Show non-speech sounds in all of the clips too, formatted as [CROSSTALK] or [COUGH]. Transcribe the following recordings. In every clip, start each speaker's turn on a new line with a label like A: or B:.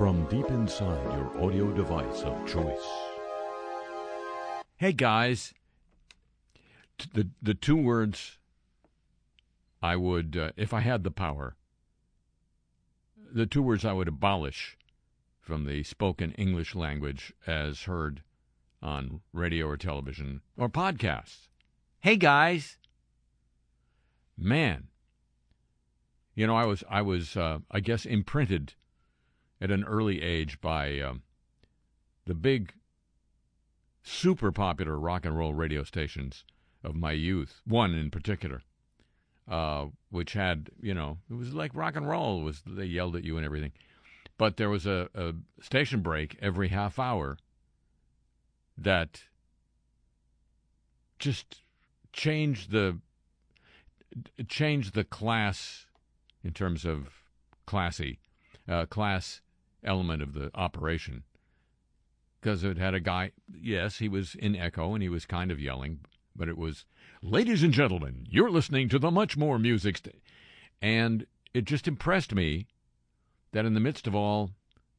A: from deep inside your audio device of choice.
B: Hey guys, the the two words I would, uh, if I had the power, the two words I would abolish from the spoken English language as heard on radio or television or podcasts. Hey guys, man, you know I was I was uh, I guess imprinted at an early age by um, the big, super popular rock and roll radio stations of my youth. One in particular, uh, which had you know it was like rock and roll. Was they yelled at you and everything, but there was a, a station break every half hour that just changed the changed the class in terms of classy uh, class element of the operation because it had a guy. Yes, he was in echo and he was kind of yelling, but it was, "Ladies and gentlemen, you're listening to the much more music," st-. and it just impressed me that in the midst of all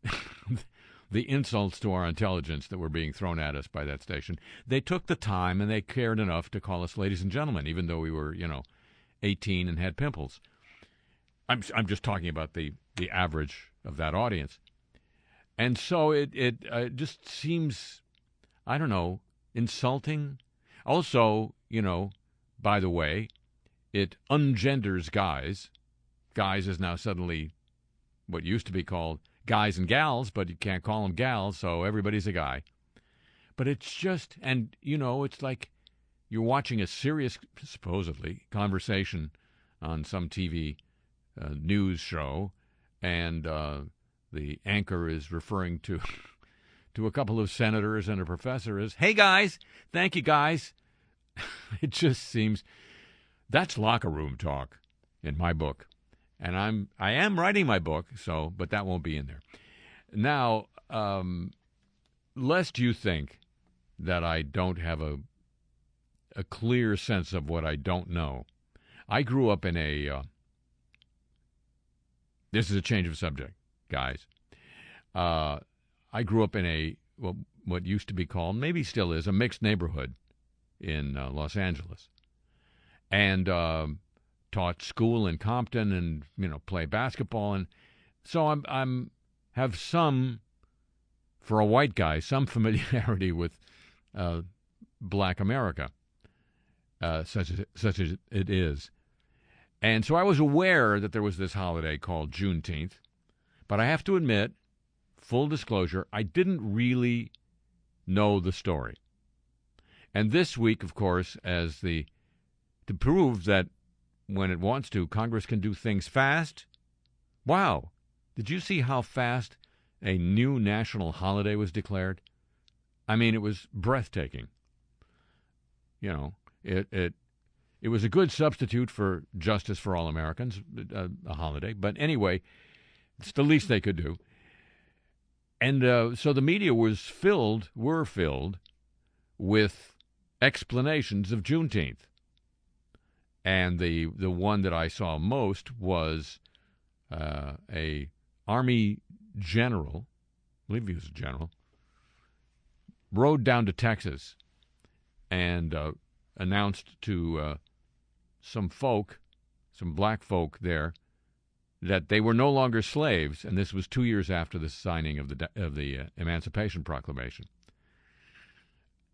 B: [LAUGHS] the insults to our intelligence that were being thrown at us by that station, they took the time and they cared enough to call us ladies and gentlemen, even though we were, you know, 18 and had pimples. I'm I'm just talking about the the average of that audience. And so it it uh, just seems, I don't know, insulting. Also, you know, by the way, it ungenders guys. Guys is now suddenly what used to be called guys and gals, but you can't call them gals, so everybody's a guy. But it's just, and you know, it's like you're watching a serious, supposedly, conversation on some TV uh, news show, and uh, the anchor is referring to [LAUGHS] to a couple of senators and a professor is, "Hey guys, thank you guys." [LAUGHS] it just seems that's locker room talk in my book, and I'm I am writing my book, so but that won't be in there. Now, um, lest you think that I don't have a a clear sense of what I don't know, I grew up in a. Uh, this is a change of subject guys. Uh, I grew up in a what used to be called, maybe still is, a mixed neighborhood in uh, Los Angeles, and uh, taught school in Compton, and you know play basketball, and so I'm I'm have some for a white guy some [LAUGHS] familiarity with uh, Black America, uh, such as such as it is. And so I was aware that there was this holiday called Juneteenth, but I have to admit, full disclosure, I didn't really know the story. And this week, of course, as the to prove that when it wants to, Congress can do things fast. Wow. Did you see how fast a new national holiday was declared? I mean, it was breathtaking. You know, it it it was a good substitute for justice for all Americans, a, a holiday. But anyway, it's the least they could do. And uh, so the media was filled, were filled, with explanations of Juneteenth. And the the one that I saw most was uh, a army general, I believe he was a general, rode down to Texas and uh, announced to uh, some folk, some black folk there, that they were no longer slaves, and this was two years after the signing of the of the uh, Emancipation Proclamation.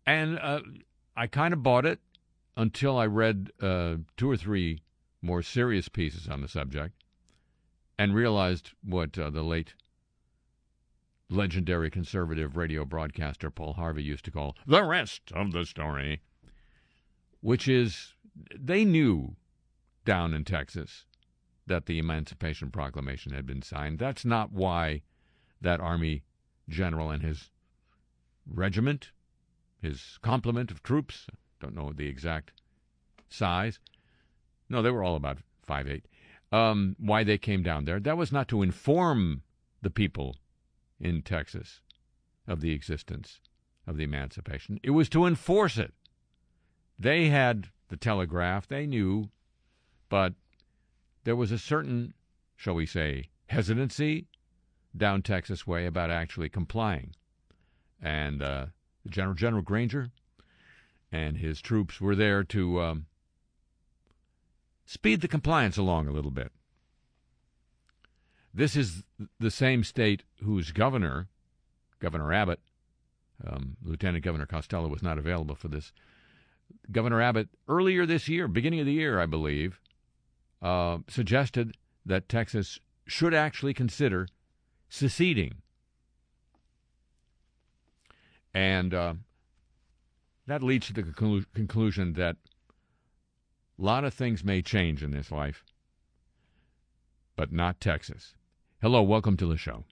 B: And uh, I kind of bought it until I read uh, two or three more serious pieces on the subject, and realized what uh, the late legendary conservative radio broadcaster Paul Harvey used to call the rest of the story, which is they knew down in Texas that the Emancipation Proclamation had been signed. That's not why that Army general and his regiment, his complement of troops, don't know the exact size. No, they were all about five eight. Um, why they came down there. That was not to inform the people in Texas of the existence of the emancipation. It was to enforce it. They had the telegraph, they knew, but there was a certain, shall we say, hesitancy down Texas way about actually complying. And uh, General General Granger and his troops were there to um, speed the compliance along a little bit. This is the same state whose governor, Governor Abbott, um, Lieutenant Governor Costello was not available for this. Governor Abbott, earlier this year, beginning of the year, I believe, uh, suggested that Texas should actually consider seceding. And uh, that leads to the conclu- conclusion that a lot of things may change in this life, but not Texas. Hello, welcome to the show.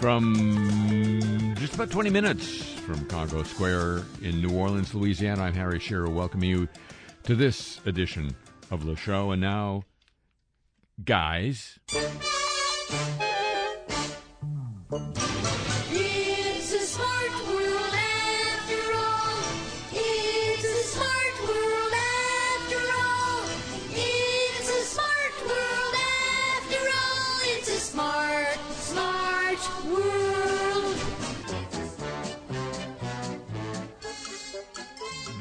B: From just about 20 minutes from Congo Square in New Orleans, Louisiana, I'm Harry Shearer, welcoming you to this edition of the show. And now, guys.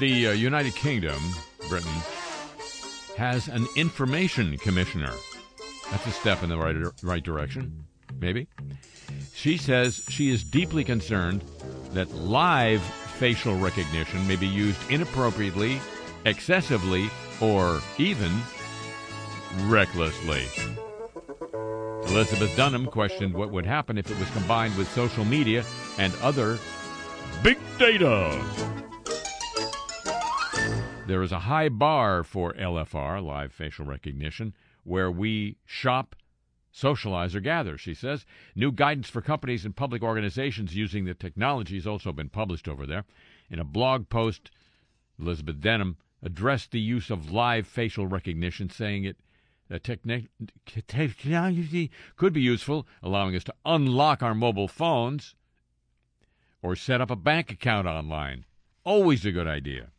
B: The uh, United Kingdom, Britain, has an information commissioner. That's a step in the right, right direction, maybe. She says she is deeply concerned that live facial recognition may be used inappropriately, excessively, or even recklessly. Elizabeth Denham questioned what would happen if it was combined with social media and other big data. There is a high bar for LFR, live facial recognition, where we shop, socialize, or gather, she says. New guidance for companies and public organizations using the technology has also been published over there. In a blog post, Elizabeth Denham addressed the use of live facial recognition, saying it the technology could be useful, allowing us to unlock our mobile phones or set up a bank account online. Always a good idea.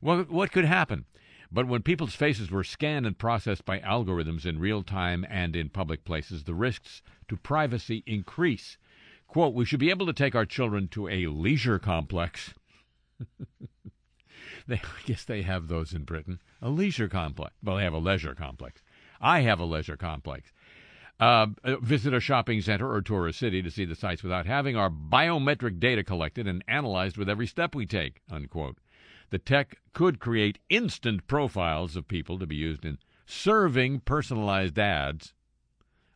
B: What, what could happen? But when people's faces were scanned and processed by algorithms in real time and in public places, the risks to privacy increase. Quote, we should be able to take our children to a leisure complex. [LAUGHS] they, I guess they have those in Britain. A leisure complex. Well, they have a leisure complex. I have a leisure complex. Uh, visit a shopping center or tour a city to see the sights without having our biometric data collected and analyzed with every step we take, unquote. The tech could create instant profiles of people to be used in serving personalized ads.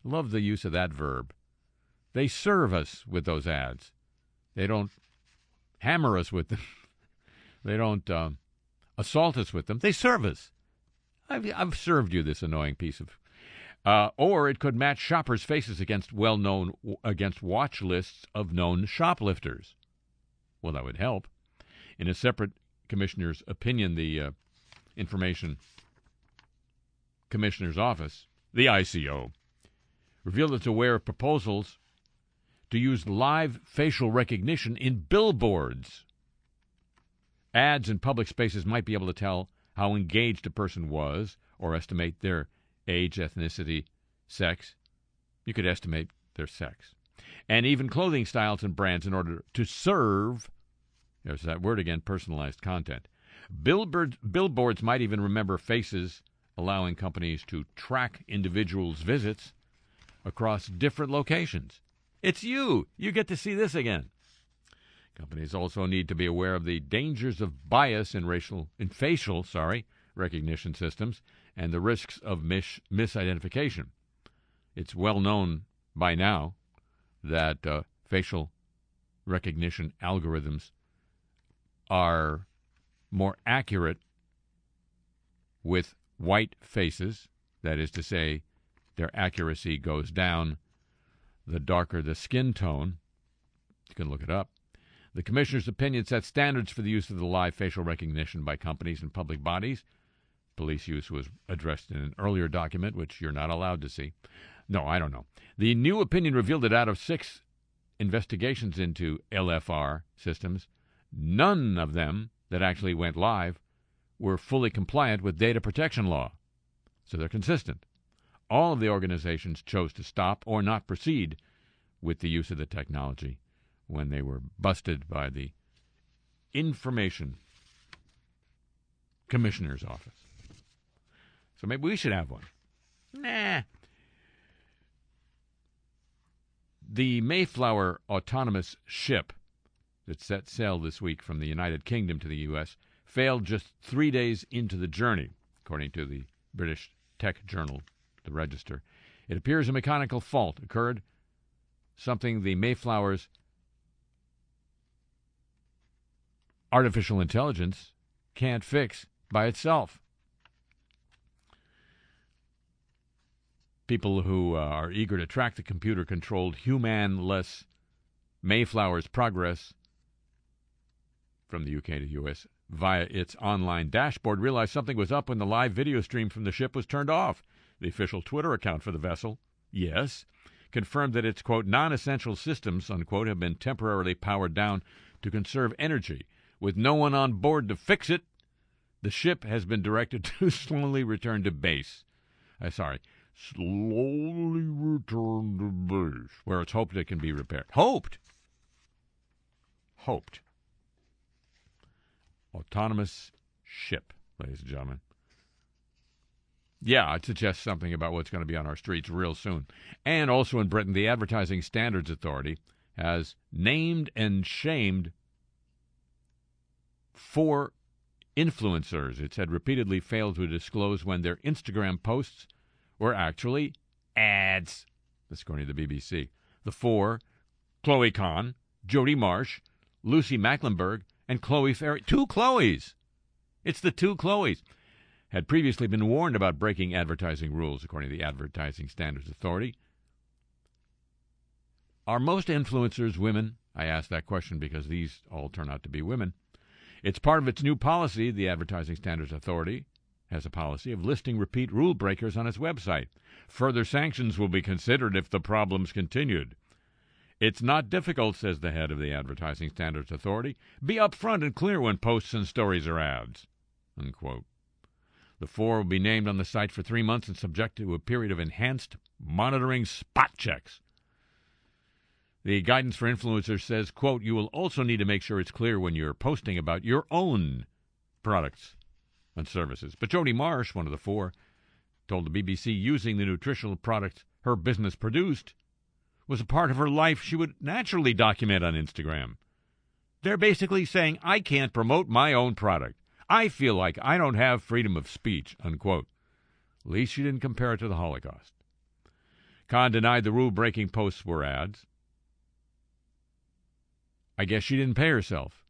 B: Love the use of that verb. They serve us with those ads. They don't hammer us with them. [LAUGHS] they don't um, assault us with them. They serve us. I've, I've served you this annoying piece of. Uh, or it could match shoppers' faces against well-known against watch lists of known shoplifters. Well, that would help. In a separate commissioner's opinion, the uh, Information Commissioner's Office, the ICO, revealed it's aware of proposals to use live facial recognition in billboards. Ads in public spaces might be able to tell how engaged a person was or estimate their age, ethnicity, sex. You could estimate their sex. And even clothing styles and brands in order to serve there's that word again personalized content. Billboard, billboards might even remember faces, allowing companies to track individuals' visits across different locations. It's you. You get to see this again. Companies also need to be aware of the dangers of bias in racial in facial, sorry, recognition systems and the risks of mis- misidentification. It's well known by now that uh, facial recognition algorithms are more accurate with white faces. That is to say, their accuracy goes down the darker the skin tone. You can look it up. The Commissioner's opinion sets standards for the use of the live facial recognition by companies and public bodies. Police use was addressed in an earlier document, which you're not allowed to see. No, I don't know. The new opinion revealed that out of six investigations into LFR systems, None of them that actually went live were fully compliant with data protection law. So they're consistent. All of the organizations chose to stop or not proceed with the use of the technology when they were busted by the Information Commissioner's Office. So maybe we should have one. Nah. The Mayflower autonomous ship that set sail this week from the United Kingdom to the U.S. failed just three days into the journey, according to the British tech journal, The Register. It appears a mechanical fault occurred, something the Mayflower's artificial intelligence can't fix by itself. people who uh, are eager to track the computer controlled human-less Mayflower's progress from the UK to the US via its online dashboard realized something was up when the live video stream from the ship was turned off. The official Twitter account for the vessel, yes, confirmed that its quote non-essential systems unquote have been temporarily powered down to conserve energy. With no one on board to fix it, the ship has been directed [LAUGHS] to slowly return to base. Uh, sorry, slowly return to base, where it's hoped it can be repaired. Hoped. Hoped. Autonomous ship, ladies and gentlemen. Yeah, it suggests something about what's going to be on our streets real soon. And also in Britain, the Advertising Standards Authority has named and shamed four influencers. It said repeatedly failed to disclose when their Instagram posts were actually ads. That's according to the BBC. The four Chloe Khan, Jodie Marsh, Lucy Mecklenburgh, and Chloe Ferry. Two Chloes. It's the two Chloes. Had previously been warned about breaking advertising rules, according to the Advertising Standards Authority. Are most influencers women? I ask that question because these all turn out to be women. It's part of its new policy, the Advertising Standards Authority has a policy of listing repeat rule breakers on its website. Further sanctions will be considered if the problems continued. It's not difficult, says the head of the Advertising Standards Authority. Be upfront and clear when posts and stories are ads. Unquote. The four will be named on the site for three months and subject to a period of enhanced monitoring spot checks. The guidance for influencers says, quote, you will also need to make sure it's clear when you're posting about your own products and services. But Jodie Marsh, one of the four, told the BBC using the nutritional products her business produced was a part of her life she would naturally document on Instagram. They're basically saying, I can't promote my own product. I feel like I don't have freedom of speech, unquote. At least she didn't compare it to the Holocaust. Khan denied the rule breaking posts were ads. I guess she didn't pay herself.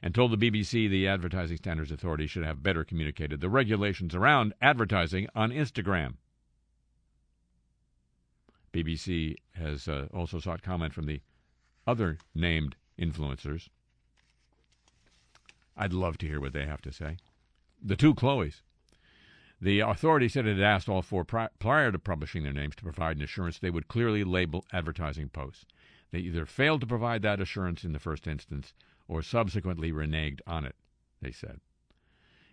B: And told the BBC the Advertising Standards Authority should have better communicated the regulations around advertising on Instagram. BBC has uh, also sought comment from the other named influencers. I'd love to hear what they have to say. The two Chloes. The authority said it had asked all four pri- prior to publishing their names to provide an assurance they would clearly label advertising posts. They either failed to provide that assurance in the first instance or subsequently reneged on it, they said.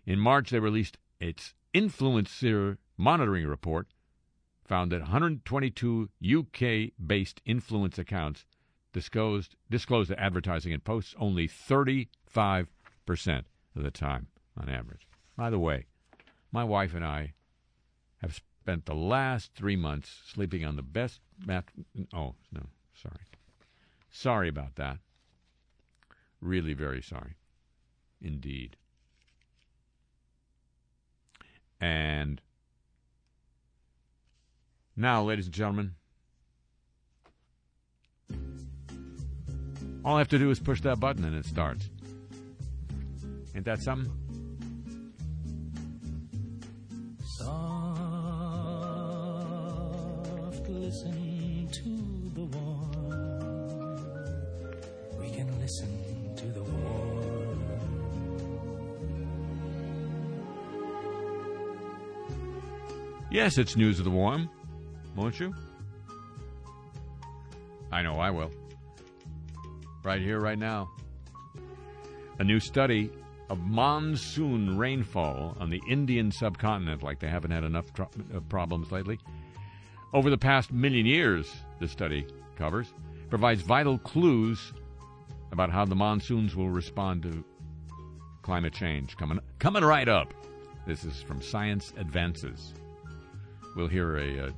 B: In March, they released its influencer monitoring report, found that 122 UK based influence accounts disclosed, disclosed that advertising in posts only 35% of the time on average. By the way, my wife and I have spent the last three months sleeping on the best mat. Oh, no, sorry. Sorry about that. Really very sorry. Indeed. And now, ladies and gentlemen, all I have to do is push that button and it starts. Ain't that something?
C: Soft, listen to the warm. We can listen to the warm.
B: Yes, it's News of the Warm. Won't you? I know I will. Right here, right now. A new study of monsoon rainfall on the Indian subcontinent, like they haven't had enough tro- uh, problems lately. Over the past million years, the study covers, provides vital clues about how the monsoons will respond to climate change. Coming, coming right up. This is from Science Advances. We'll hear a, uh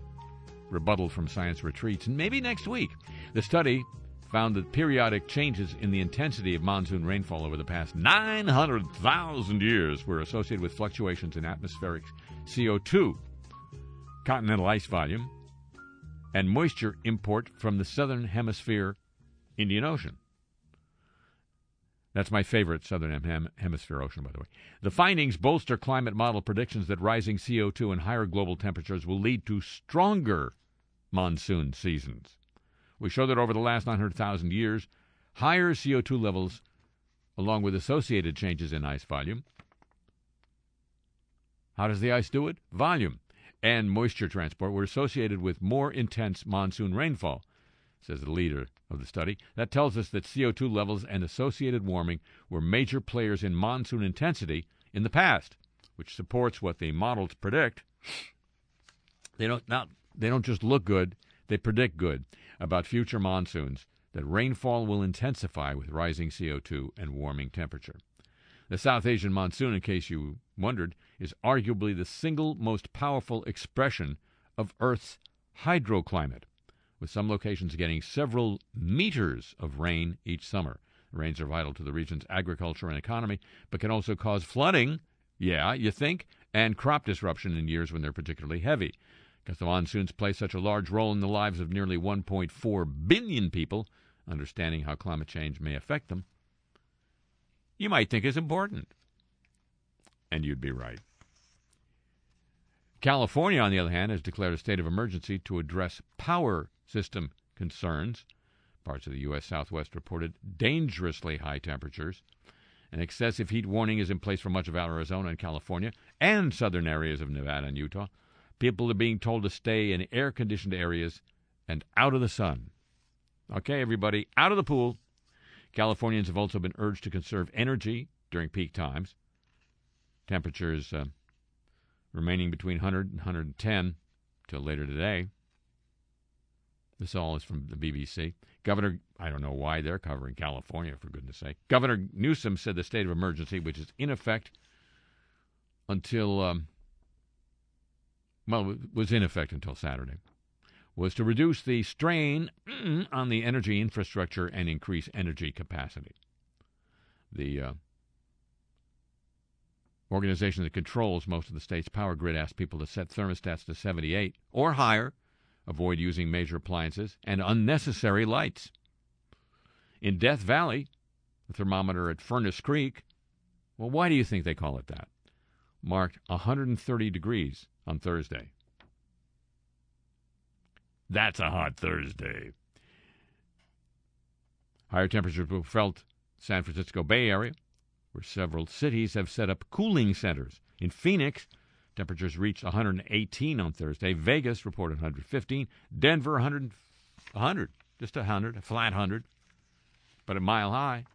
B: rebuttal from Science Retreats, and maybe next week. The study found that periodic changes in the intensity of monsoon rainfall over the past 900,000 years were associated with fluctuations in atmospheric CO2, continental ice volume, and moisture import from the southern hemisphere Indian Ocean. That's my favorite southern hem- hemisphere ocean, by the way. The findings bolster climate model predictions that rising CO2 and higher global temperatures will lead to stronger monsoon seasons. We show that over the last 900,000 years, higher CO2 levels, along with associated changes in ice volume, how does the ice do it? Volume and moisture transport were associated with more intense monsoon rainfall, says the leader of the study. That tells us that CO2 levels and associated warming were major players in monsoon intensity in the past, which supports what the models predict. They don't not they don't just look good, they predict good about future monsoons that rainfall will intensify with rising CO2 and warming temperature. The South Asian monsoon, in case you wondered, is arguably the single most powerful expression of Earth's hydroclimate, with some locations getting several meters of rain each summer. Rains are vital to the region's agriculture and economy, but can also cause flooding, yeah, you think, and crop disruption in years when they're particularly heavy. Because the monsoons play such a large role in the lives of nearly 1.4 billion people, understanding how climate change may affect them you might think is important. And you'd be right. California, on the other hand, has declared a state of emergency to address power system concerns. Parts of the U.S. Southwest reported dangerously high temperatures. An excessive heat warning is in place for much of Arizona and California and southern areas of Nevada and Utah. People are being told to stay in air conditioned areas and out of the sun. Okay, everybody, out of the pool. Californians have also been urged to conserve energy during peak times. Temperatures uh, remaining between 100 and 110 till later today. This all is from the BBC. Governor, I don't know why they're covering California, for goodness sake. Governor Newsom said the state of emergency, which is in effect until, um, well, was in effect until Saturday, was to reduce the strain on the energy infrastructure and increase energy capacity. The uh, organization that controls most of the state's power grid asked people to set thermostats to 78 or higher, avoid using major appliances, and unnecessary lights. In Death Valley, the thermometer at Furnace Creek, well, why do you think they call it that? Marked 130 degrees on Thursday. That's a hot Thursday. Higher temperatures were felt San Francisco Bay Area, where several cities have set up cooling centers. In Phoenix, temperatures reached 118 on Thursday. Vegas reported 115. Denver 100, 100 just a 100, a flat 100, but a mile high.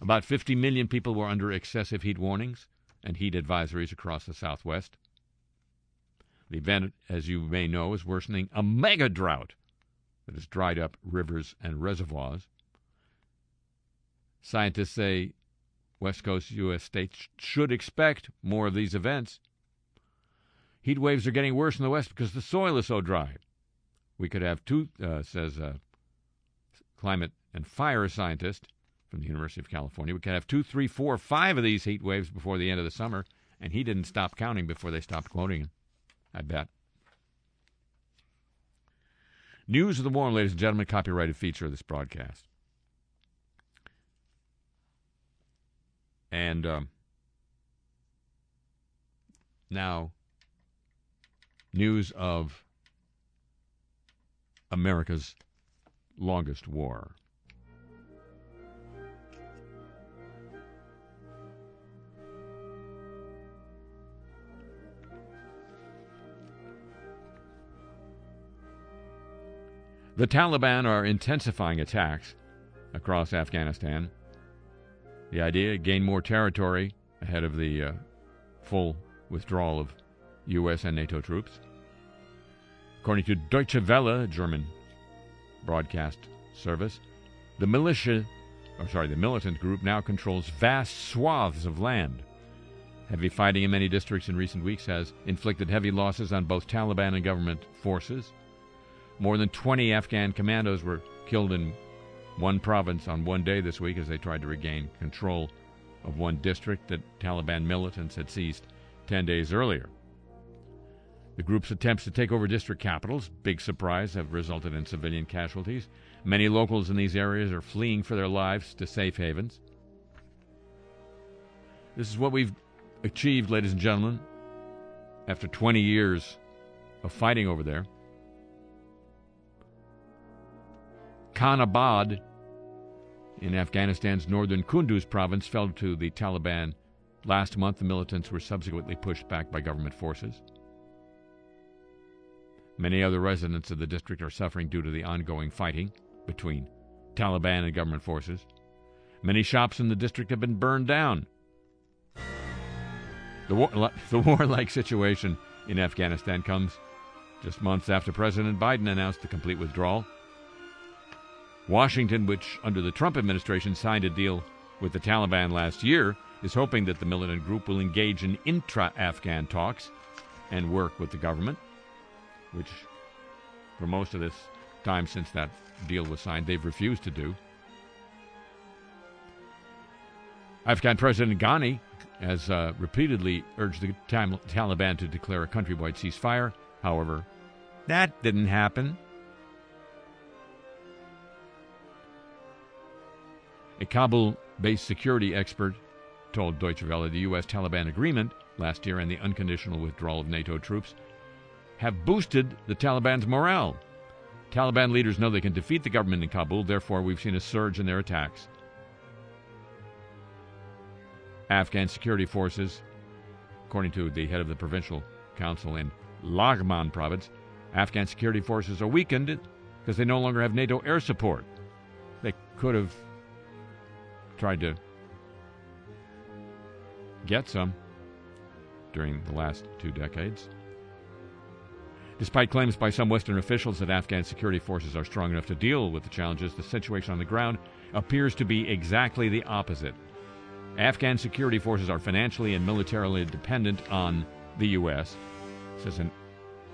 B: About 50 million people were under excessive heat warnings and heat advisories across the Southwest. The event, as you may know, is worsening a mega drought that has dried up rivers and reservoirs. Scientists say West Coast U.S. states should expect more of these events. Heat waves are getting worse in the West because the soil is so dry. We could have two, uh, says a climate and fire scientist from the University of California. We could have two, three, four, five of these heat waves before the end of the summer, and he didn't stop counting before they stopped quoting him. I bet. News of the Warm, ladies and gentlemen, copyrighted feature of this broadcast. And um, now, news of America's longest war. The Taliban are intensifying attacks across Afghanistan. The idea gain more territory ahead of the uh, full withdrawal of U.S. and NATO troops. According to Deutsche Welle, German broadcast service, the militia, or sorry, the militant group now controls vast swaths of land. Heavy fighting in many districts in recent weeks has inflicted heavy losses on both Taliban and government forces. More than 20 Afghan commandos were killed in one province on one day this week as they tried to regain control of one district that Taliban militants had seized 10 days earlier. The group's attempts to take over district capitals, big surprise, have resulted in civilian casualties. Many locals in these areas are fleeing for their lives to safe havens. This is what we've achieved, ladies and gentlemen, after 20 years of fighting over there. Khanabad in Afghanistan's northern Kunduz province fell to the Taliban last month. The militants were subsequently pushed back by government forces. Many other residents of the district are suffering due to the ongoing fighting between Taliban and government forces. Many shops in the district have been burned down. The, war, [LAUGHS] the warlike situation in Afghanistan comes just months after President Biden announced the complete withdrawal. Washington, which under the Trump administration signed a deal with the Taliban last year, is hoping that the militant group will engage in intra Afghan talks and work with the government, which for most of this time since that deal was signed, they've refused to do. Afghan President Ghani has uh, repeatedly urged the Tal- Taliban to declare a countrywide ceasefire. However, that didn't happen. A Kabul based security expert told Deutsche Welle the U.S. Taliban agreement last year and the unconditional withdrawal of NATO troops have boosted the Taliban's morale. Taliban leaders know they can defeat the government in Kabul, therefore, we've seen a surge in their attacks. Afghan security forces, according to the head of the provincial council in Laghman province, Afghan security forces are weakened because they no longer have NATO air support. They could have tried to get some during the last two decades. Despite claims by some Western officials that Afghan security forces are strong enough to deal with the challenges, the situation on the ground appears to be exactly the opposite. Afghan security forces are financially and militarily dependent on the U.S., says an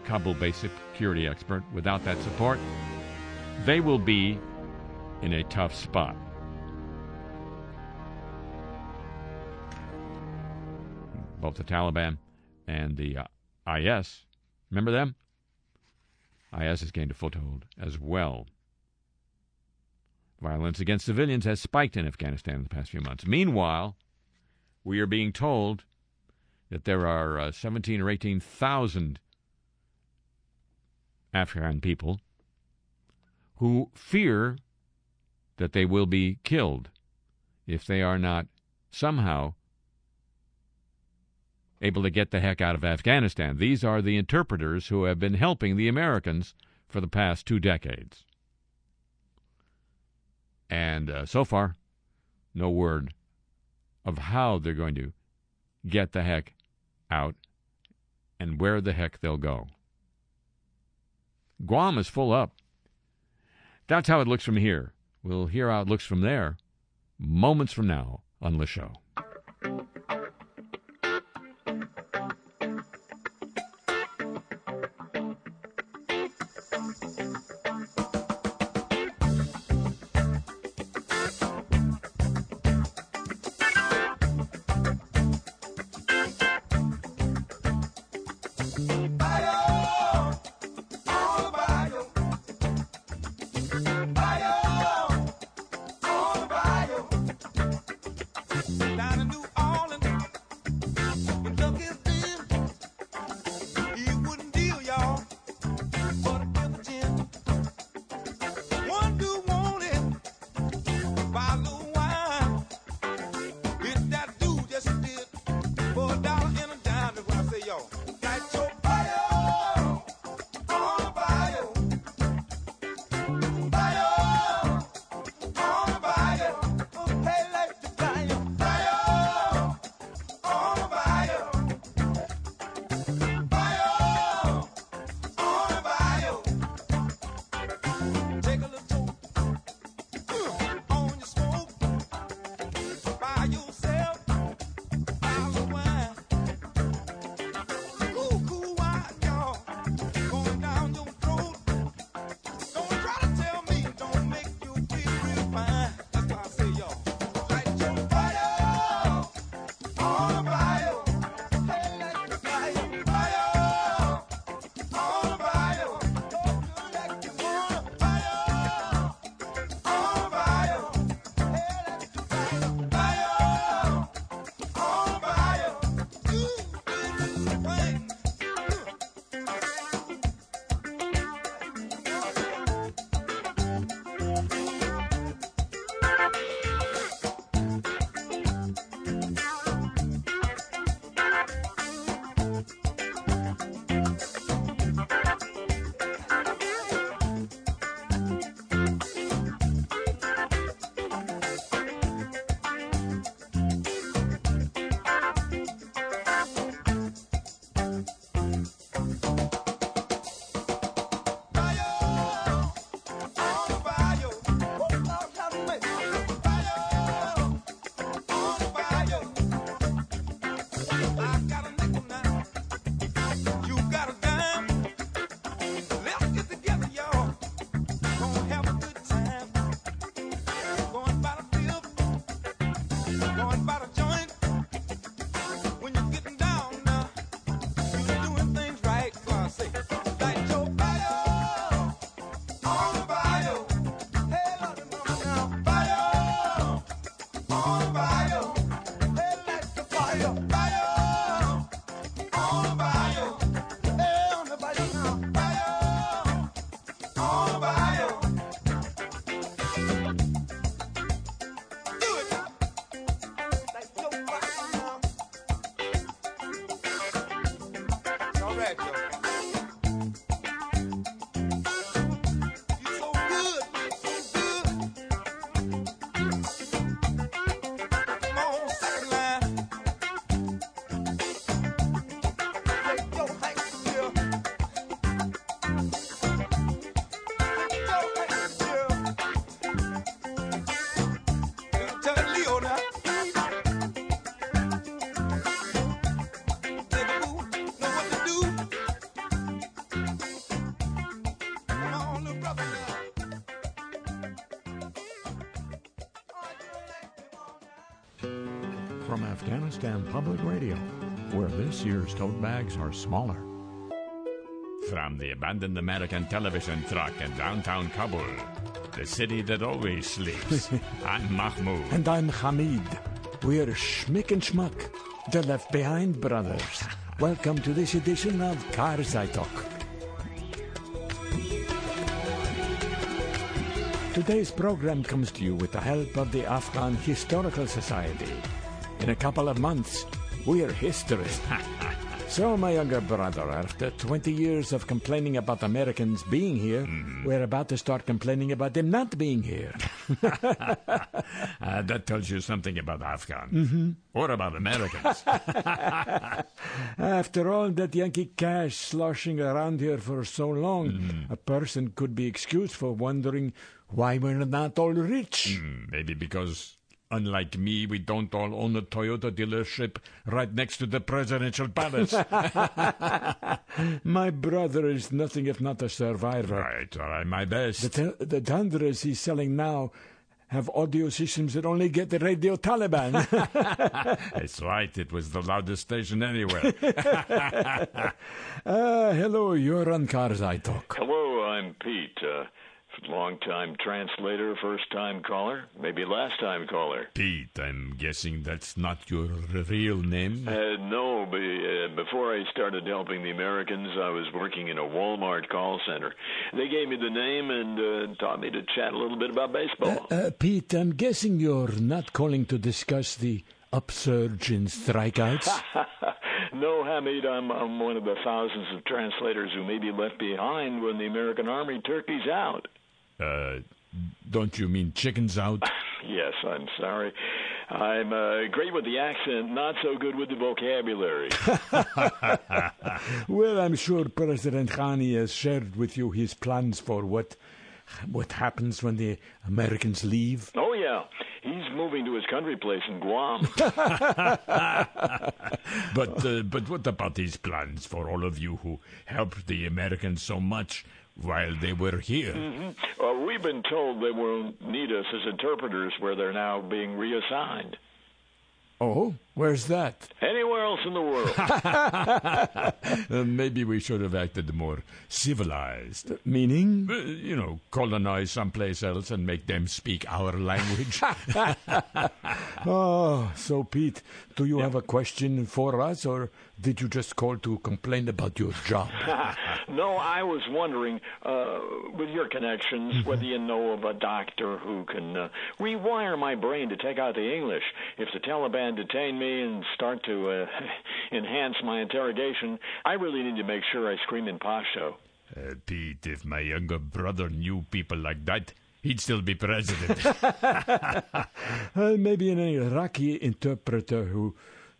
B: Kabul based security expert. Without that support, they will be in a tough spot. Both the Taliban and the uh, IS, remember them? IS has gained a foothold as well. Violence against civilians has spiked in Afghanistan in the past few months. Meanwhile, we are being told that there are uh, 17 or 18,000 Afghan people who fear that they will be killed if they are not somehow able to get the heck out of Afghanistan. These are the interpreters who have been helping the Americans for the past two decades. And uh, so far, no word of how they're going to get the heck out and where the heck they'll go. Guam is full up. That's how it looks from here. We'll hear how it looks from there moments from now on the show.
A: Afghanistan Public Radio, where this year's tote bags are smaller.
B: From the abandoned American television truck in downtown Kabul, the city that always sleeps, [LAUGHS] I'm Mahmoud.
D: And I'm Hamid. We're Schmick and Schmuck, the Left Behind Brothers. Welcome to this edition of Karzai Talk. Today's program comes to you with the help of the Afghan Historical Society. In a couple of months, we're history. [LAUGHS] so, my younger brother, after 20 years of complaining about Americans being here, we're about to start complaining about them not being here. [LAUGHS]
B: Uh, that tells you something about Afghan. Or about Americans. [LAUGHS]
D: After all that Yankee cash sloshing around here for so long, a person could be excused for wondering why we're not all rich.
B: Hmm, Maybe because, unlike me, we don't all own a Toyota dealership right next to the presidential palace. [LAUGHS]
D: My brother is nothing if not a survivor.
B: I try my best.
D: The, t- the Tundras he's selling now have audio systems that only get the radio Taliban. [LAUGHS]
B: That's right. It was the loudest station anywhere. [LAUGHS]
D: uh, hello, you're on Karzai Talk.
E: Hello, I'm Pete. Uh, long time translator, first time caller, maybe last time caller.
B: Pete, I'm guessing that's not your real name.
E: Uh, no, be, uh, before I started helping the Americans, I was working in a Walmart call center. They gave me the name and uh, taught me to chat a little bit about baseball.
D: Uh, Pete, I'm guessing you're not calling to discuss the upsurge in strikeouts. [LAUGHS]
E: no, Hamid, I'm, I'm one of the thousands of translators who may be left behind when the American Army turkeys out.
B: Uh, don't you mean chickens out? [SIGHS]
E: Yes, I'm sorry. I'm uh, great with the accent, not so good with the vocabulary. [LAUGHS] [LAUGHS]
D: well, I'm sure President Ghani has shared with you his plans for what what happens when the Americans leave.
E: oh, yeah. He's moving to his country place in Guam. [LAUGHS]
B: But uh, but what about his plans for all of you who helped the Americans so much while they were here? Mm-hmm.
E: Well, we've been told they won't need us as interpreters where they're now being reassigned.
D: Oh, where's that?
E: Anywhere else in the world. [LAUGHS]
B: Uh, maybe we should have acted more civilized.
D: Meaning?
B: Uh, you know, colonize someplace else and make them speak our language. [LAUGHS]
D: Oh, so Pete, do you have a question for us, or did you just call to complain about your job? [LAUGHS]
E: no, I was wondering, uh, with your connections, whether you know of a doctor who can uh, rewire my brain to take out the English. If the Taliban detain me and start to uh, [LAUGHS] enhance my interrogation, I really need to make sure I scream in Pashto.
B: Uh, Pete, if my younger brother knew people like that, he'd still be president. [LAUGHS] [LAUGHS]
D: Uh, maybe an Iraqi interpreter who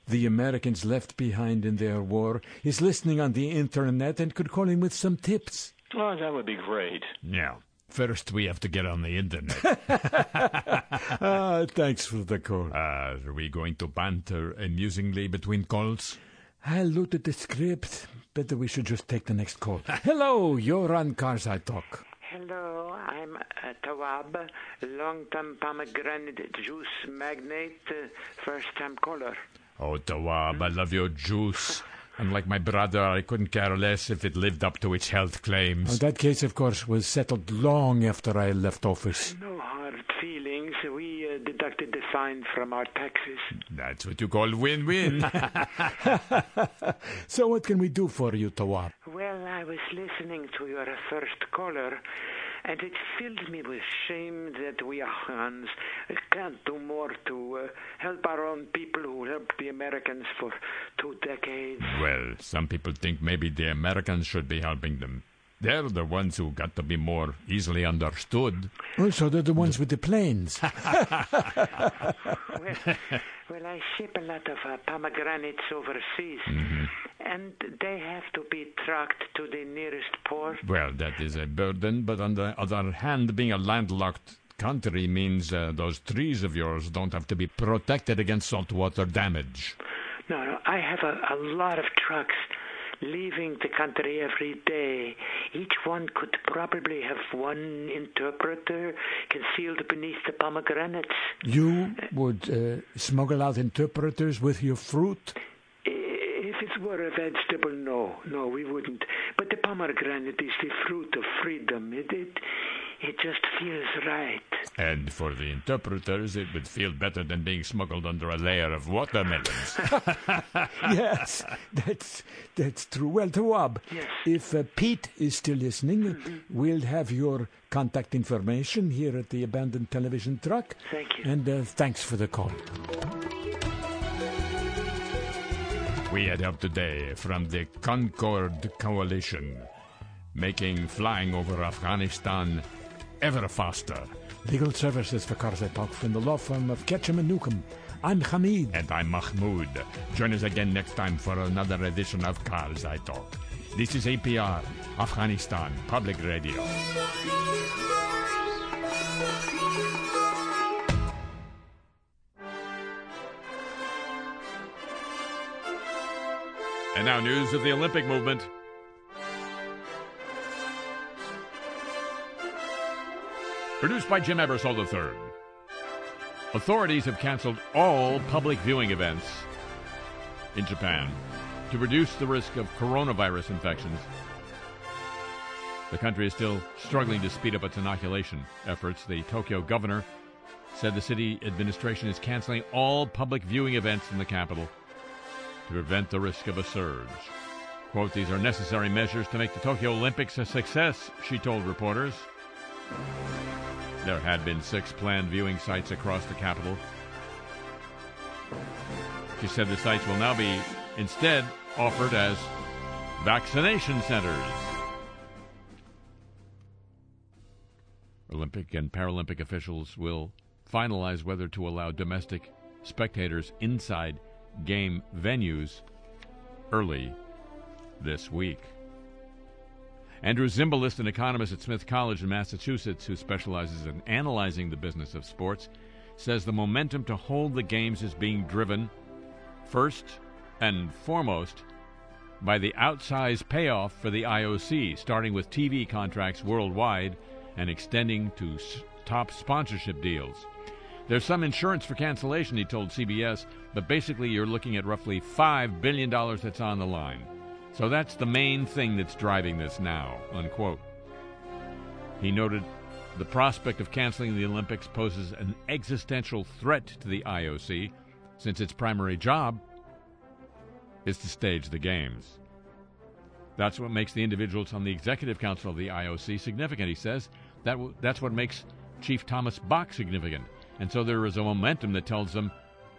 D: the Americans left behind in their war is listening on the internet and could call him with some tips.
E: Oh, that would be great.
B: now, first we have to get on the internet. [LAUGHS] [LAUGHS]
D: Ah, thanks for the call.
B: Uh, are we going to banter amusingly between calls?
D: I looked at the script. Better we should just take the next call. [LAUGHS] Hello, you're on Karzai Talk.
F: Hello, I'm uh, Tawab, long-time pomegranate juice magnate, uh, first-time caller.
B: Oh, Tawab, I love your juice. Unlike my brother, I couldn't care less if it lived up to its health claims.
D: that case, of course, was settled long after I left office.
F: No hard feelings. We uh, deducted the fine from our taxes.
D: That's what you call win-win. [LAUGHS] [LAUGHS] so what can we do for you, Tawab?
F: Well, I was listening to your first caller, and it filled me with shame that we Afghans can't do more to uh, help our own people who helped the Americans for two decades.
D: Well, some people think maybe the Americans should be helping them. They're the ones who got to be more easily understood. Oh, so they're the ones with the planes. [LAUGHS]
F: Well, well, I ship a lot of uh, pomegranates overseas, and they have to be trucked to the nearest port.
D: well, that is a burden, but on the other hand, being a landlocked country means uh, those trees of yours don't have to be protected against saltwater damage.
F: No, no, I have a, a lot of trucks leaving the country every day. Each one could probably have one interpreter concealed beneath the pomegranates.
D: You would uh, smuggle out interpreters with your fruit?
F: If it were a vegetable, no, no, we wouldn't. But the pomegranate is the fruit of freedom. It, it, it just feels right.
D: And for the interpreters, it would feel better than being smuggled under a layer of watermelons. [LAUGHS] [LAUGHS] yes, that's that's true. Well, Tawab,
F: Yes.
D: if uh, Pete is still listening, we'll have your contact information here at the abandoned television truck.
F: Thank you.
D: And uh, thanks for the call. We had help today from the Concord Coalition, making flying over Afghanistan ever faster. Legal services for Karzai Talk from the law firm of Ketchum and Newcomb. I'm Hamid. And I'm Mahmoud. Join us again next time for another edition of Karzai Talk. This is APR, Afghanistan Public Radio.
B: And now, news of the Olympic movement. Produced by Jim Ebersol III. Authorities have canceled all public viewing events in Japan to reduce the risk of coronavirus infections. The country is still struggling to speed up its inoculation efforts. The Tokyo governor said the city administration is canceling all public viewing events in the capital to prevent the risk of a surge. Quote, these are necessary measures to make the Tokyo Olympics a success, she told reporters. There had been six planned viewing sites across the capital. She said the sites will now be instead offered as vaccination centers. Olympic and Paralympic officials will finalize whether to allow domestic spectators inside game venues early this week. Andrew Zimbalist, an economist at Smith College in Massachusetts who specializes in analyzing the business of sports, says the momentum to hold the games is being driven first and foremost by the outsized payoff for the IOC, starting with TV contracts worldwide and extending to s- top sponsorship deals. There's some insurance for cancellation, he told CBS, but basically you're looking at roughly $5 billion that's on the line. So that's the main thing that's driving this now, unquote. He noted the prospect of canceling the Olympics poses an existential threat to the IOC, since its primary job is to stage the games. That's what makes the individuals on the executive council of the IOC significant, he says. That w- that's what makes Chief Thomas Bach significant. And so there is a momentum that tells them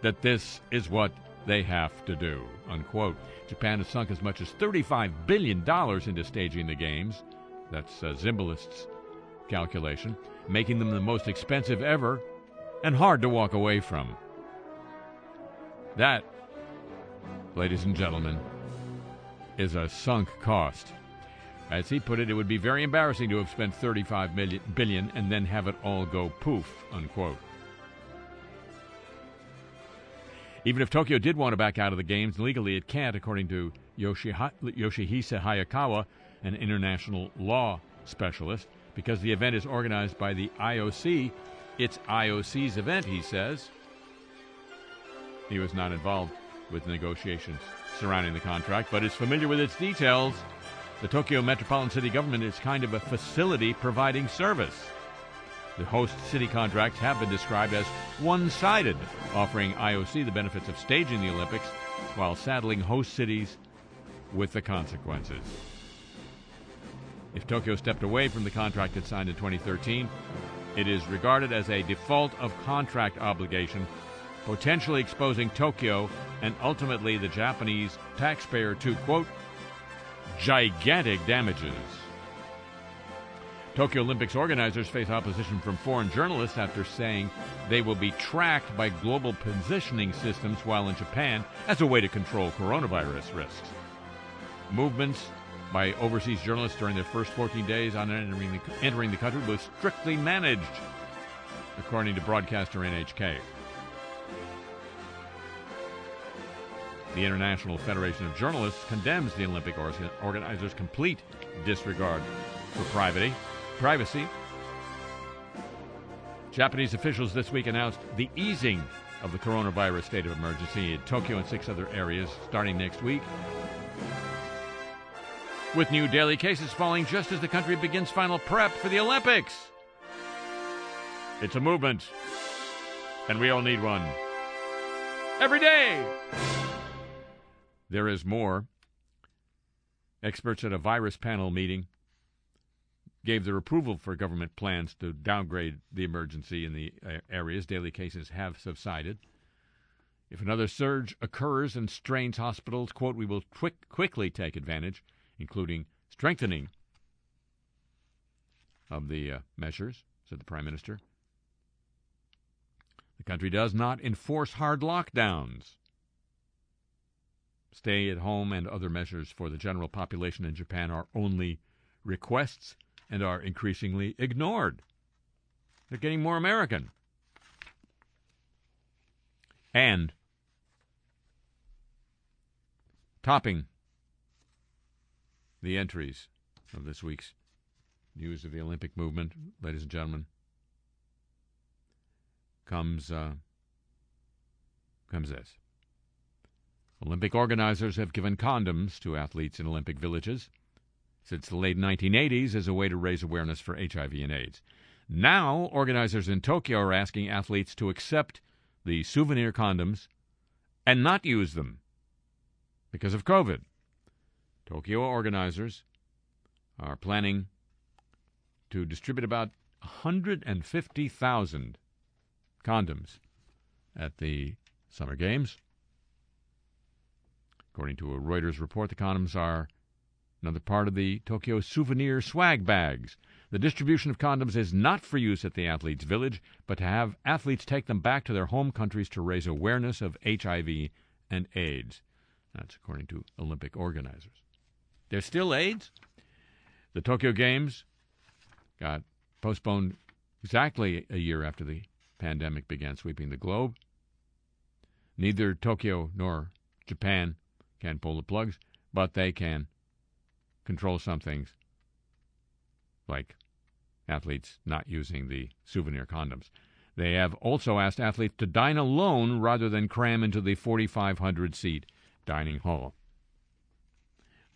B: that this is what they have to do. Unquote. Japan has sunk as much as $35 billion into staging the games. That's uh, Zimbalist's calculation, making them the most expensive ever and hard to walk away from. That, ladies and gentlemen, is a sunk cost. As he put it, it would be very embarrassing to have spent 35 million, billion and then have it all go poof, unquote. Even if Tokyo did want to back out of the games, legally it can't, according to Yoshihisa Hayakawa, an international law specialist, because the event is organized by the IOC. It's IOC's event, he says. He was not involved with negotiations surrounding the contract, but is familiar with its details. The Tokyo Metropolitan City Government is kind of a facility providing service. The host city contracts have been described as one sided, offering IOC the benefits of staging the Olympics while saddling host cities with the consequences. If Tokyo stepped away from the contract it signed in 2013, it is regarded as a default of contract obligation, potentially exposing Tokyo and ultimately the Japanese taxpayer to, quote, gigantic damages. Tokyo Olympics organizers face opposition from foreign journalists after saying they will be tracked by global positioning systems while in Japan as a way to control coronavirus risks. Movements by overseas journalists during their first 14 days on entering the, entering the country was strictly managed, according to broadcaster NHK. The International Federation of Journalists condemns the Olympic organizers' complete disregard for privacy. Privacy. Japanese officials this week announced the easing of the coronavirus state of emergency in Tokyo and six other areas starting next week. With new daily cases falling just as the country begins final prep for the Olympics. It's a movement, and we all need one. Every day! There is more. Experts at a virus panel meeting gave their approval for government plans to downgrade the emergency in the uh, areas. Daily cases have subsided. If another surge occurs and strains hospitals, quote, we will quick, quickly take advantage, including strengthening of the uh, measures, said the Prime Minister. The country does not enforce hard lockdowns. Stay at home and other measures for the general population in Japan are only requests and are increasingly ignored. They're getting more American. And topping the entries of this week's news of the Olympic movement, ladies and gentlemen, comes uh, comes this. Olympic organizers have given condoms to athletes in Olympic villages since the late 1980s as a way to raise awareness for HIV and AIDS. Now, organizers in Tokyo are asking athletes to accept the souvenir condoms and not use them because of COVID. Tokyo organizers are planning to distribute about 150,000 condoms at the Summer Games. According to a Reuters report, the condoms are another part of the Tokyo souvenir swag bags. The distribution of condoms is not for use at the athletes' village, but to have athletes take them back to their home countries to raise awareness of HIV and AIDS. That's according to Olympic organizers. There's still AIDS. The Tokyo Games got postponed exactly a year after the pandemic began sweeping the globe. Neither Tokyo nor Japan can pull the plugs, but they can control some things, like athletes not using the souvenir condoms. They have also asked athletes to dine alone rather than cram into the 4,500 seat dining hall.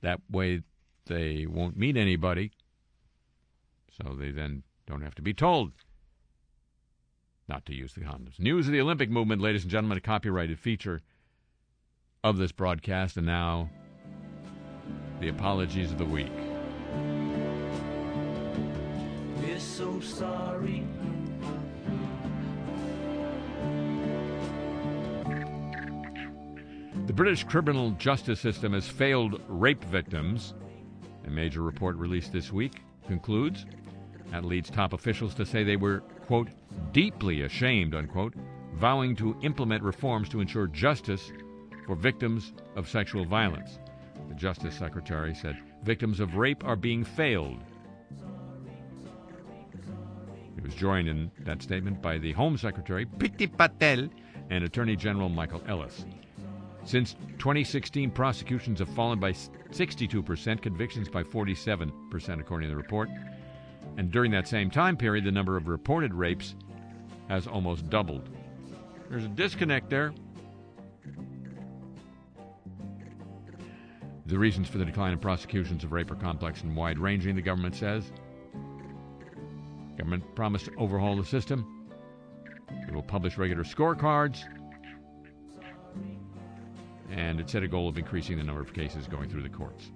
B: That way, they won't meet anybody, so they then don't have to be told not to use the condoms. News of the Olympic movement, ladies and gentlemen, a copyrighted feature of this broadcast, and now the apologies of the week.
C: We're so sorry.
B: The British criminal justice system has failed rape victims. A major report released this week concludes that leads top officials to say they were, quote, deeply ashamed, unquote, vowing to implement reforms to ensure justice for victims of sexual violence. The Justice Secretary said victims of rape are being failed. He was joined in that statement by the Home Secretary, Priti Patel, and Attorney General Michael Ellis. Since 2016, prosecutions have fallen by 62%, convictions by 47%, according to the report. And during that same time period, the number of reported rapes has almost doubled. There's a disconnect there. The reasons for the decline in prosecutions of rape are complex and wide ranging, the government says. Government promised to overhaul the system. It will publish regular scorecards. And it set a goal of increasing the number of cases going through the courts.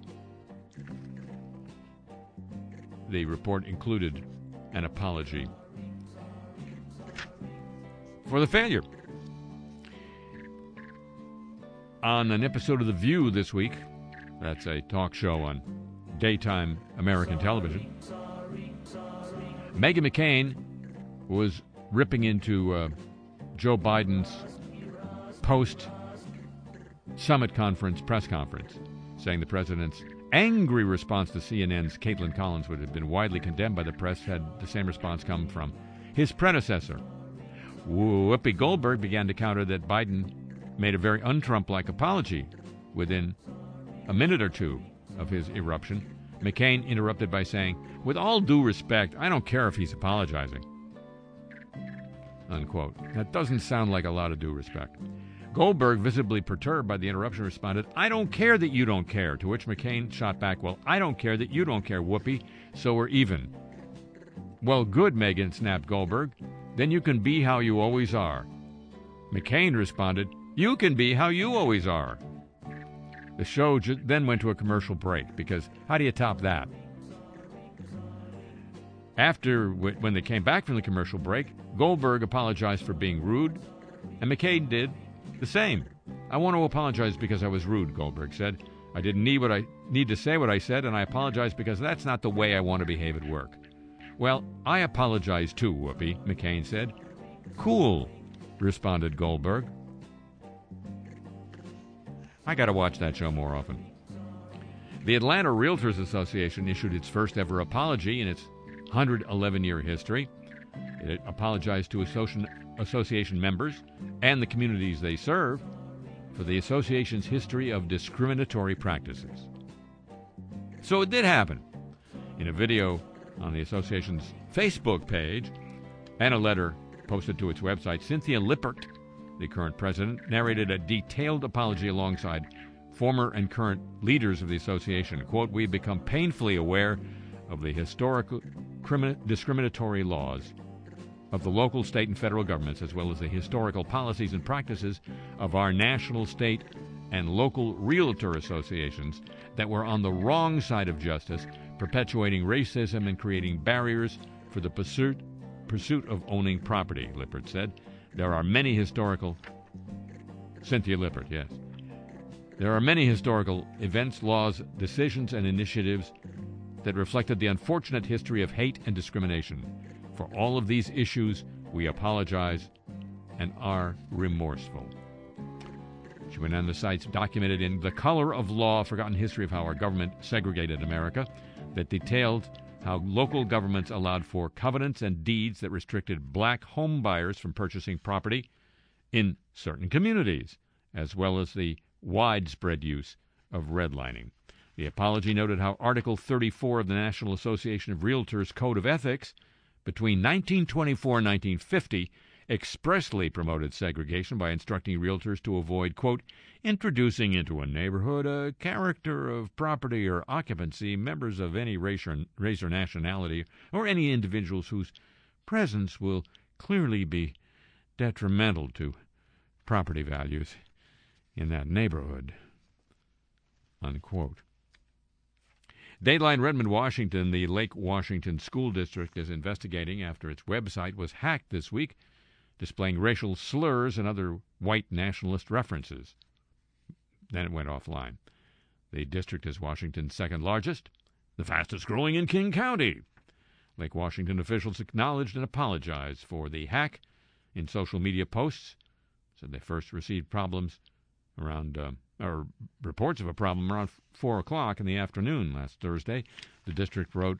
B: The report included an apology for the failure. On an episode of The View this week, that's a talk show on daytime American television, Meghan McCain was ripping into uh, Joe Biden's post summit conference press conference, saying the president's angry response to CNN's Kaitlan Collins would have been widely condemned by the press had the same response come from his predecessor. Whoopi Goldberg began to counter that Biden made a very un Trump like apology within a minute or two of his eruption. McCain interrupted by saying, With all due respect, I don't care if he's apologizing. Unquote. That doesn't sound like a lot of due respect. Goldberg, visibly perturbed by the interruption, responded, I don't care that you don't care. To which McCain shot back, Well, I don't care that you don't care, Whoopi, so we're even. Well, good, Meghan, snapped Goldberg. Then you can be how you always are. McCain responded, You can be how you always are. The show then went to a commercial break because how do you top that? After, wh- when they came back from the commercial break, Goldberg apologized for being rude, and McCain did the same. I want to apologize because I was rude, Goldberg said. I didn't need what I need to say what I said, and I apologize because that's not the way I want to behave at work. Well, I apologize too, Whoopi, McCain said. Cool, responded Goldberg. I got to watch that show more often. The Atlanta Realtors Association issued its first ever apology in its 111 year history. It apologized to association, association members and the communities they serve for the association's history of discriminatory practices. So it did happen. In a video on the association's Facebook page and a letter posted to its website, Cynthia Lippert, the current president, narrated a detailed apology alongside former and current leaders of the association. Quote, We've become painfully aware of the historical crimin- discriminatory laws of the local, state, and federal governments, as well as the historical policies and practices of our national, state, and local realtor associations that were on the wrong side of justice, perpetuating racism and creating barriers for the pursuit, pursuit of owning property, Lippert said. There are many historical. Cynthia Lippert, yes. There are many historical events, laws, decisions, and initiatives that reflected the unfortunate history of hate and discrimination. For all of these issues, we apologize and are remorseful. She went on the sites documented in The Color of Law, Forgotten History of How Our Government Segregated America, that detailed how local governments allowed for covenants and deeds that restricted black home buyers from purchasing property in certain communities, as well as the widespread use of redlining. The apology noted how Article 34 of the National Association of Realtors Code of Ethics between 1924 and 1950 expressly promoted segregation by instructing realtors to avoid, quote, introducing into a neighborhood a character of property or occupancy members of any race or, race or nationality or any individuals whose presence will clearly be detrimental to property values in that neighborhood. Unquote. Dateline Redmond, Washington, the Lake Washington School District is investigating after its website was hacked this week, displaying racial slurs and other white nationalist references. Then it went offline. The district is Washington's second largest, the fastest growing in King County. Lake Washington officials acknowledged and apologized for the hack in social media posts. Said they first received problems around, uh, or reports of a problem around 4 o'clock in the afternoon last Thursday. The district wrote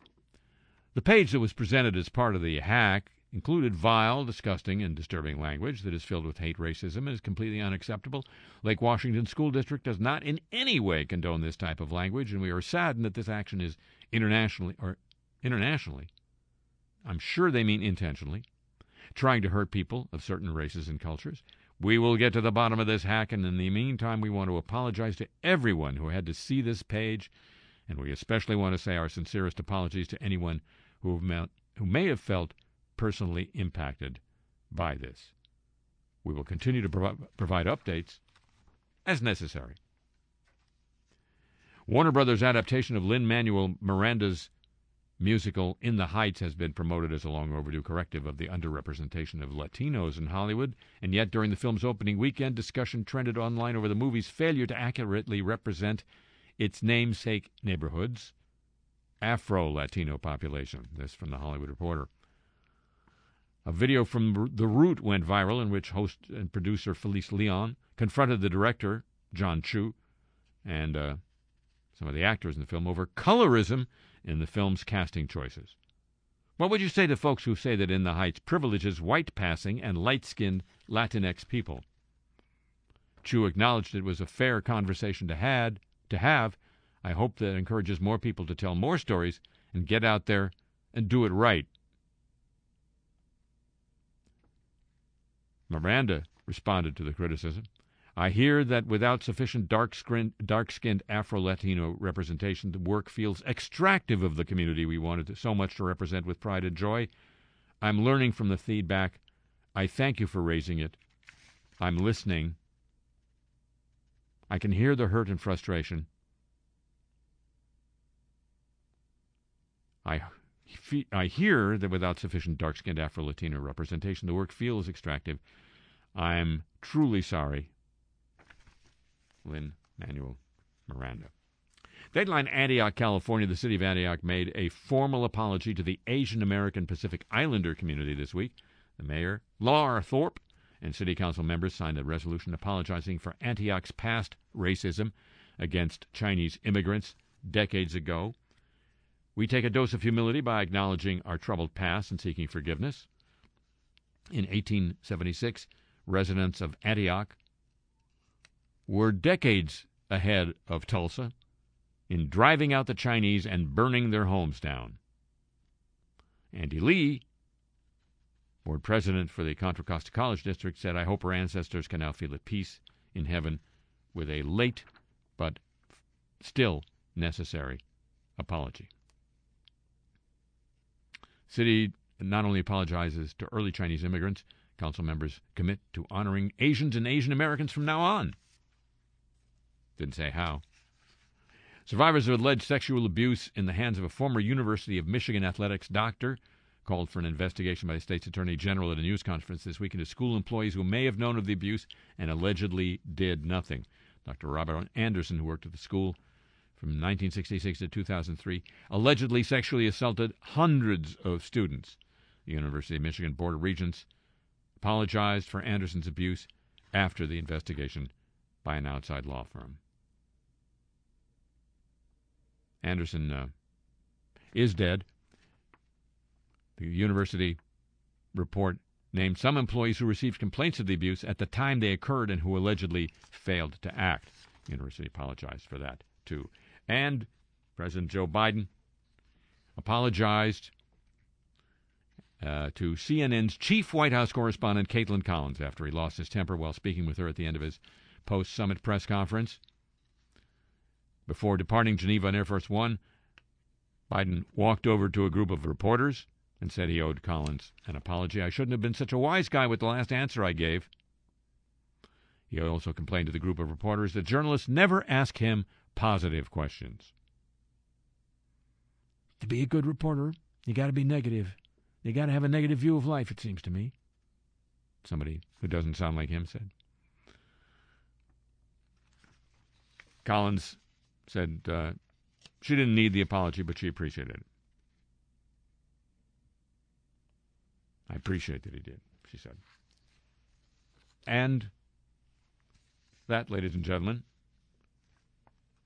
B: The page that was presented as part of the hack included vile, disgusting, and disturbing language that is filled with hate, racism, and is completely unacceptable. Lake Washington School District does not in any way condone this type of language, and we are saddened that this action is internationally, or internationally, I'm sure they mean intentionally, trying to hurt people of certain races and cultures. We will get to the bottom of this hack, and in the meantime, we want to apologize to everyone who had to see this page, and we especially want to say our sincerest apologies to anyone who, who may have felt personally impacted by this. We will continue to provi- provide updates as necessary. Warner Brothers' adaptation of Lin Manuel Miranda's musical In the Heights has been promoted as a long overdue corrective of the underrepresentation of Latinos in Hollywood, and yet during the film's opening weekend, discussion trended online over the movie's failure to accurately represent its namesake neighborhoods, Afro Latino population. This from the Hollywood Reporter. A video from The Root went viral in which host and producer Felice Leon confronted the director, Jon Chu, and uh, some of the actors in the film over colorism in the film's casting choices. What would you say to folks who say that In the Heights privileges white passing and light skinned Latinx people? Chu acknowledged it was a fair conversation to had to have. I hope that encourages more people to tell more stories and get out there and do it right. Miranda responded to the criticism. I hear that without sufficient dark skinned, Afro Latino representation, the work feels extractive of the community we wanted to, so much to represent with pride and joy. I'm learning from the feedback. I thank you for raising it. I'm listening. I can hear the hurt and frustration. I, fe- I hear that without sufficient dark skinned Afro Latino representation, the work feels extractive. I'm truly sorry. Lin Manuel Miranda. Deadline Antioch, California. The city of Antioch made a formal apology to the Asian American Pacific Islander community this week. The mayor, Lamar Thorpe, and city council members signed a resolution apologizing for Antioch's past racism against Chinese immigrants decades ago. We take a dose of humility by acknowledging our troubled past and seeking forgiveness. In 1876, residents of Antioch were decades ahead of Tulsa in driving out the Chinese and burning their homes down. Andy Lee, board president for the Contra Costa College District, said, I hope our ancestors can now feel at peace in heaven with a late but still necessary apology. City not only apologizes to early Chinese immigrants, council members commit to honoring Asians and Asian Americans from now on. Didn't say how. Survivors of alleged sexual abuse in the hands of a former University of Michigan athletics doctor called for an investigation by the state's attorney general at a news conference this week into school employees who may have known of the abuse and allegedly did nothing. Dr. Robert Anderson, who worked at the school from 1966 to 2003, allegedly sexually assaulted hundreds of students. The University of Michigan Board of Regents apologized for Anderson's abuse after the investigation by an outside law firm. Anderson uh, is dead. The university report named some employees who received complaints of the abuse at the time they occurred and who allegedly failed to act. The university apologized for that, too. And President Joe Biden apologized uh, to CNN's chief White House correspondent, Kaitlan Collins, after he lost his temper while speaking with her at the end of his post summit press conference. Before departing Geneva on Air Force One, Biden walked over to a group of reporters and said he owed Collins an apology. I shouldn't have been such a wise guy with the last answer I gave. He also complained to the group of reporters that journalists never ask him positive questions. To be a good reporter, you got to be negative. You got to have a negative view of life, it seems to me. Somebody who doesn't sound like him said. Collins said uh, she didn't need the apology, but she appreciated it. I appreciate that he did, she said. And that, ladies and gentlemen,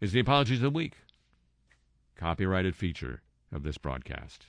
B: is the Apologies of the Week, copyrighted feature of this broadcast.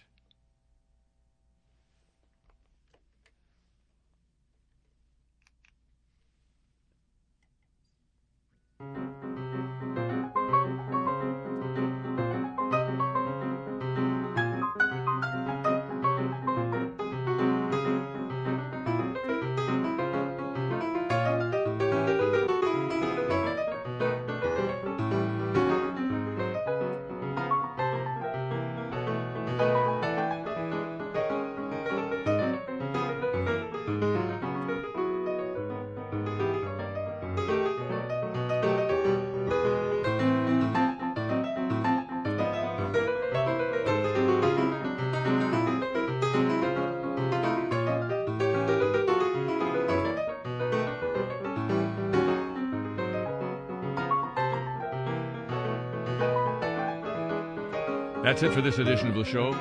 B: That's it for this edition of the show.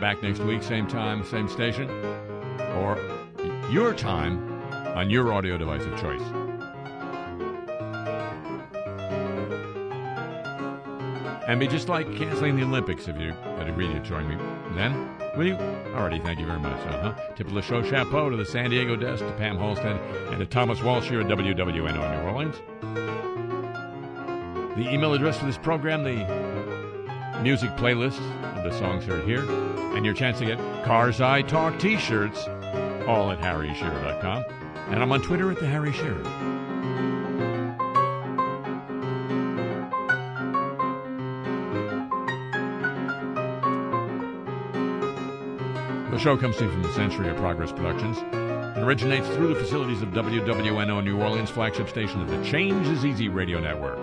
B: Back next week, same time, same station, or your time on your audio device of choice. And be just like canceling the Olympics if you had agreed to join me then. Will you? Alrighty, thank you very much. Uh-huh. Tip of the show chapeau to the San Diego desk, to Pam Halstead, and to Thomas Walsh here at WWNO New Orleans. The email address for this program, the music playlist of the songs heard here, and your chance to get Karzai Talk t-shirts, all at harryshearer.com. And I'm on Twitter at the Harry Shearer. The show comes to you from the Century of Progress Productions and originates through the facilities of WWNO New Orleans flagship station of the Change is Easy radio network.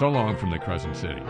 B: So long from the Crescent City.